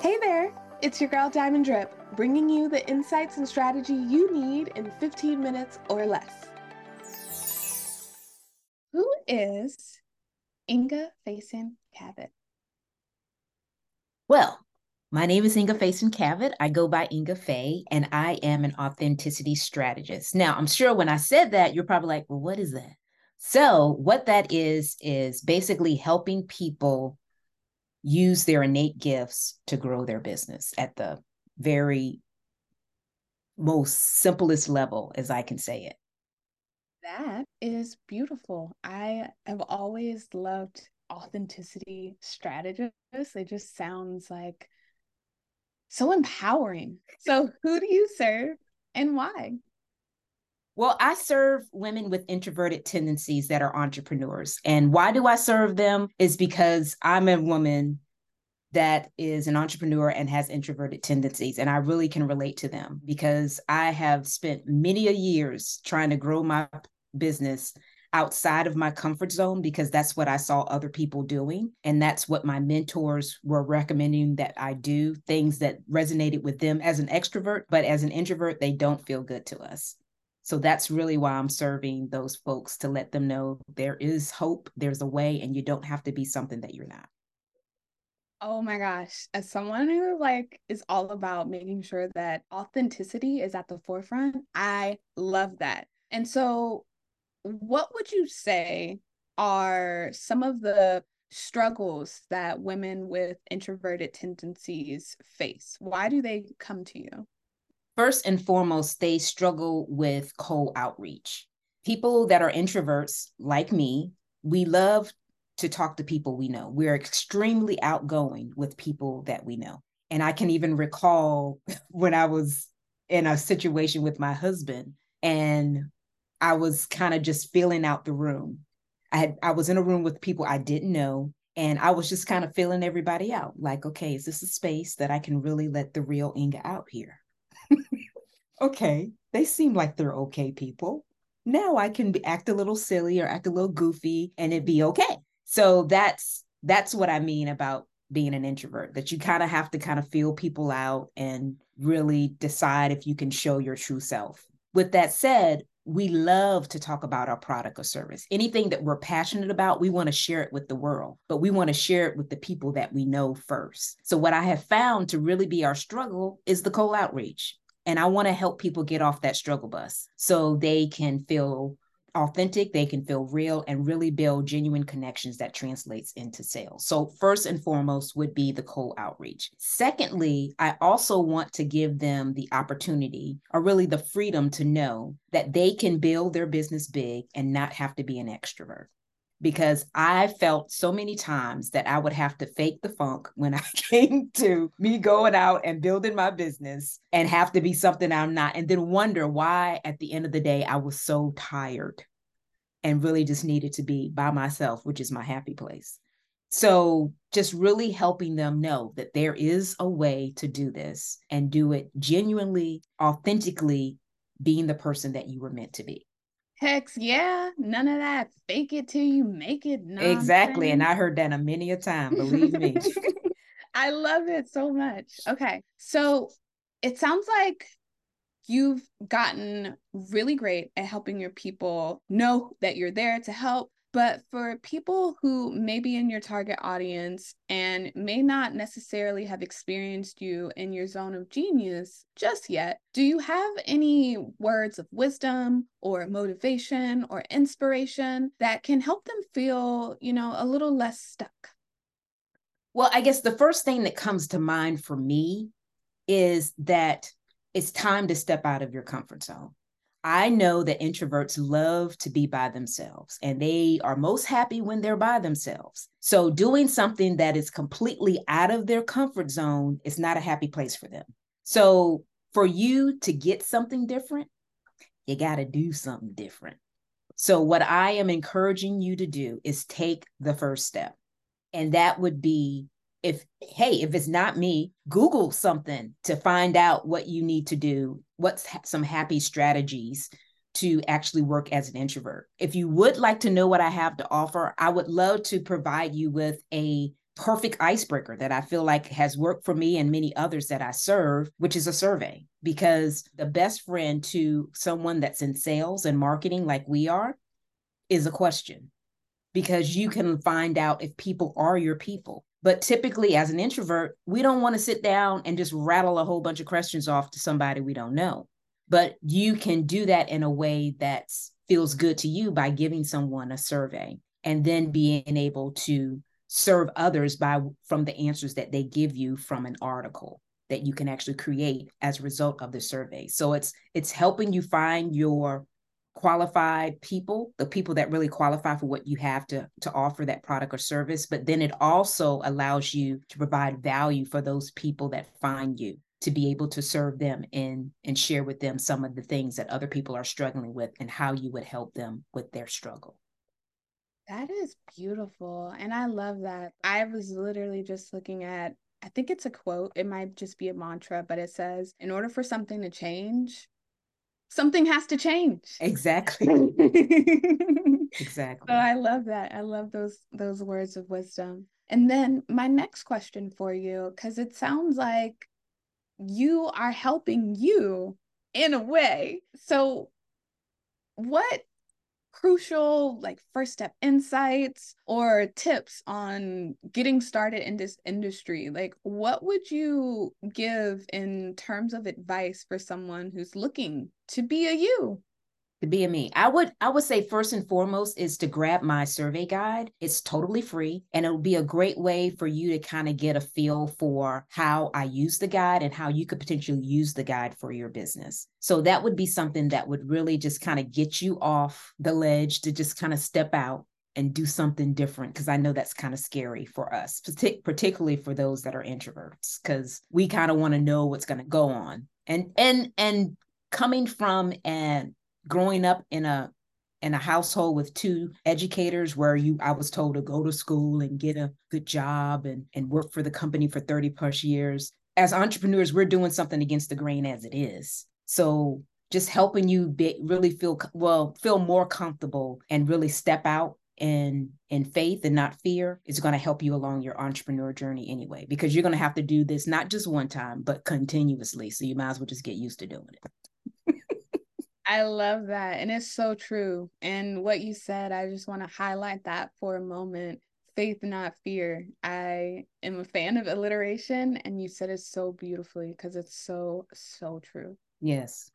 Hey there, it's your girl Diamond Drip, bringing you the insights and strategy you need in 15 minutes or less. Who is Inga Faison Cavett? Well, my name is Inga Faison Cavett. I go by Inga Faye, and I am an authenticity strategist. Now, I'm sure when I said that, you're probably like, well, what is that? So, what that is, is basically helping people use their innate gifts to grow their business at the very most simplest level, as I can say it. That is beautiful. I have always loved authenticity strategists. It just sounds like so empowering. So, who do you serve and why? Well, I serve women with introverted tendencies that are entrepreneurs. And why do I serve them? Is because I'm a woman that is an entrepreneur and has introverted tendencies. And I really can relate to them because I have spent many a years trying to grow my business outside of my comfort zone because that's what I saw other people doing. And that's what my mentors were recommending that I do things that resonated with them as an extrovert, but as an introvert, they don't feel good to us. So that's really why I'm serving those folks to let them know there is hope, there's a way, and you don't have to be something that you're not. Oh my gosh. As someone who like is all about making sure that authenticity is at the forefront, I love that. And so what would you say are some of the struggles that women with introverted tendencies face? Why do they come to you? First and foremost, they struggle with cold outreach. People that are introverts, like me, we love to talk to people we know. We're extremely outgoing with people that we know. And I can even recall when I was in a situation with my husband and I was kind of just filling out the room. I had I was in a room with people I didn't know and I was just kind of filling everybody out. Like, okay, is this a space that I can really let the real Inga out here? Okay, they seem like they're okay people. Now I can be, act a little silly or act a little goofy and it'd be okay. So that's that's what I mean about being an introvert that you kind of have to kind of feel people out and really decide if you can show your true self. With that said, we love to talk about our product or service. Anything that we're passionate about, we want to share it with the world, but we want to share it with the people that we know first. So, what I have found to really be our struggle is the cold outreach. And I want to help people get off that struggle bus so they can feel authentic, they can feel real and really build genuine connections that translates into sales. So first and foremost would be the cold outreach. Secondly, I also want to give them the opportunity or really the freedom to know that they can build their business big and not have to be an extrovert because I felt so many times that I would have to fake the funk when I came to me going out and building my business and have to be something I'm not, and then wonder why at the end of the day I was so tired and really just needed to be by myself, which is my happy place. So, just really helping them know that there is a way to do this and do it genuinely, authentically, being the person that you were meant to be. Hex, yeah, none of that. Fake it till you make it. Nonsense. Exactly. And I heard that a many a time, believe me. I love it so much. Okay. So it sounds like you've gotten really great at helping your people know that you're there to help, but for people who may be in your target audience and may not necessarily have experienced you in your zone of genius just yet, do you have any words of wisdom or motivation or inspiration that can help them feel, you know, a little less stuck? Well, I guess the first thing that comes to mind for me is that it's time to step out of your comfort zone. I know that introverts love to be by themselves and they are most happy when they're by themselves. So, doing something that is completely out of their comfort zone is not a happy place for them. So, for you to get something different, you got to do something different. So, what I am encouraging you to do is take the first step. And that would be if hey if it's not me google something to find out what you need to do what's ha- some happy strategies to actually work as an introvert if you would like to know what i have to offer i would love to provide you with a perfect icebreaker that I feel like has worked for me and many others that I serve, which is a survey. Because the best friend to someone that's in sales and marketing, like we are, is a question. Because you can find out if people are your people. But typically, as an introvert, we don't want to sit down and just rattle a whole bunch of questions off to somebody we don't know. But you can do that in a way that feels good to you by giving someone a survey and then being able to serve others by from the answers that they give you from an article that you can actually create as a result of the survey. So it's it's helping you find your qualified people, the people that really qualify for what you have to to offer that product or service, but then it also allows you to provide value for those people that find you to be able to serve them and and share with them some of the things that other people are struggling with and how you would help them with their struggle. That is beautiful. And I love that. I was literally just looking at, I think it's a quote. It might just be a mantra, but it says, in order for something to change, something has to change. Exactly. exactly. So I love that. I love those those words of wisdom. And then my next question for you, because it sounds like you are helping you in a way. So what crucial like first step insights or tips on getting started in this industry? Like what would you give in terms of advice for someone who's looking to be a you to be me. I would I would say first and foremost is to grab my survey guide. It's totally free and it'll be a great way for you to kind of get a feel for how I use the guide and how you could potentially use the guide for your business. So that would be something that would really just kind of get you off the ledge to just kind of step out and do something different because I know that's kind of scary for us, particularly for those that are introverts because we kind of want to know what's going to go on. And and and coming from an growing up in a in a household with two educators where you I was told to go to school and get a good job and and work for the company for 30 plus years. As entrepreneurs, we're doing something against the grain as it is. So just helping you be, really feel well, feel more comfortable and really step out in in faith and not fear is going to help you along your entrepreneur journey anyway because you're going to have to do this not just one time but continuously so you might as well just get used to doing it I love that. And it's so true. And what you said, I just want to highlight that for a moment. Faith, not fear. I am a fan of alliteration, and you said it so beautifully because it's so, so true. Yes.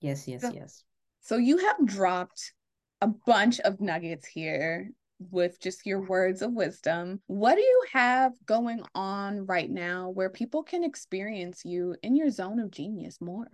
Yes, yes, so, yes. So you have dropped a bunch of nuggets here with just your words of wisdom. What do you have going on right now where people can experience you in your zone of genius more?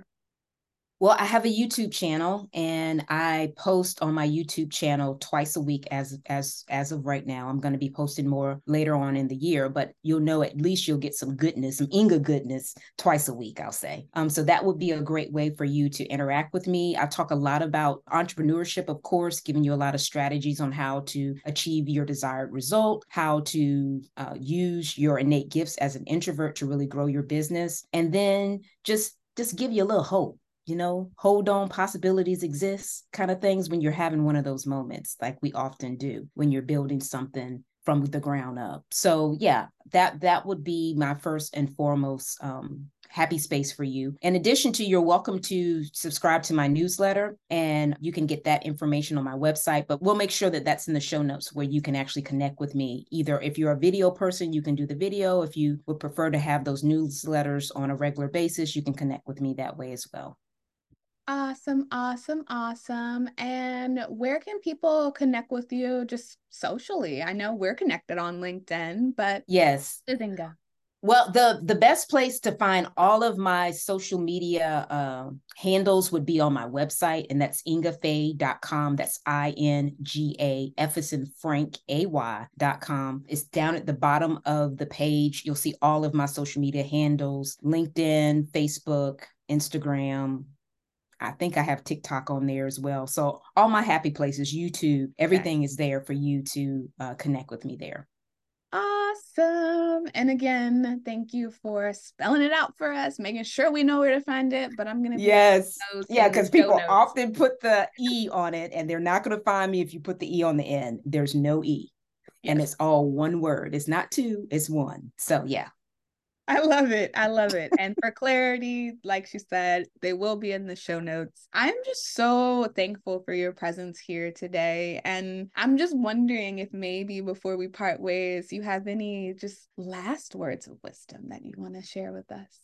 Well, I have a YouTube channel and I post on my YouTube channel twice a week as as as of right now. I'm going to be posting more later on in the year, but you'll know at least you'll get some goodness, some Inga goodness twice a week, I'll say. Um so that would be a great way for you to interact with me. I talk a lot about entrepreneurship, of course, giving you a lot of strategies on how to achieve your desired result, how to uh, use your innate gifts as an introvert to really grow your business, and then just just give you a little hope you know, hold on, possibilities exist kind of things when you're having one of those moments, like we often do when you're building something from the ground up. So yeah, that that would be my first and foremost um, happy space for you. In addition to, you're welcome to subscribe to my newsletter, and you can get that information on my website. But we'll make sure that that's in the show notes where you can actually connect with me. Either if you're a video person, you can do the video. If you would prefer to have those newsletters on a regular basis, you can connect with me that way as well. Awesome, awesome, awesome. And where can people connect with you just socially? I know we're connected on LinkedIn, but yes, Inga. Well, the the best place to find all of my social media uh, handles would be on my website, and that's ingafay.com. That's I N G A F S and Frank A Y.com. It's down at the bottom of the page. You'll see all of my social media handles LinkedIn, Facebook, Instagram, I think I have TikTok on there as well. So all my happy places, YouTube, everything okay. is there for you to uh, connect with me there. Awesome. And again, thank you for spelling it out for us, making sure we know where to find it. But I'm going to Yes. Yeah, because people notes. often put the E on it and they're not going to find me if you put the E on the end. There's no E. and it's all one word. It's not two, it's one. So, yeah. I love it. I love it. And for clarity, like she said, they will be in the show notes. I'm just so thankful for your presence here today. And I'm just wondering if maybe before we part ways, you have any just last words of wisdom that you want to share with us.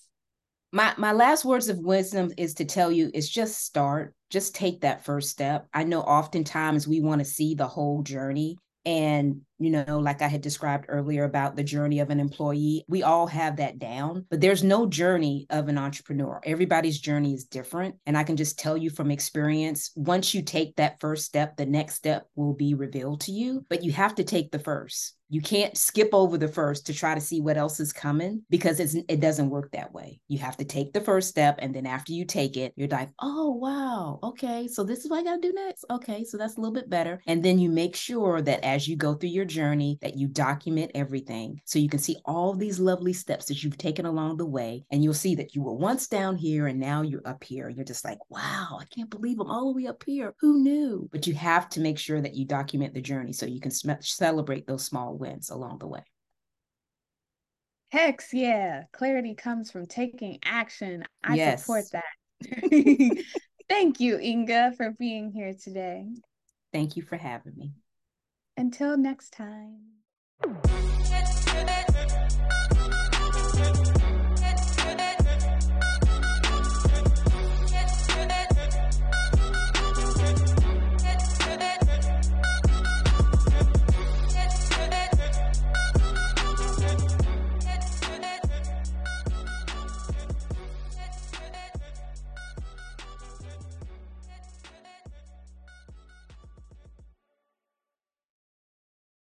My my last words of wisdom is to tell you is just start. Just take that first step. I know oftentimes we want to see the whole journey and you know, like I had described earlier about the journey of an employee, we all have that down, but there's no journey of an entrepreneur. Everybody's journey is different. And I can just tell you from experience, once you take that first step, the next step will be revealed to you, but you have to take the first. You can't skip over the first to try to see what else is coming because it doesn't work that way. You have to take the first step. And then after you take it, you're like, oh, wow. Okay. So this is what I got to do next. Okay. So that's a little bit better. And then you make sure that as you go through your journey that you document everything so you can see all these lovely steps that you've taken along the way. And you'll see that you were once down here and now you're up here. And you're just like, wow, I can't believe I'm all the way up here. Who knew? But you have to make sure that you document the journey so you can sm- celebrate those small wins along the way. Hex, yeah. Clarity comes from taking action. I yes. support that. Thank you, Inga, for being here today. Thank you for having me. Until next time.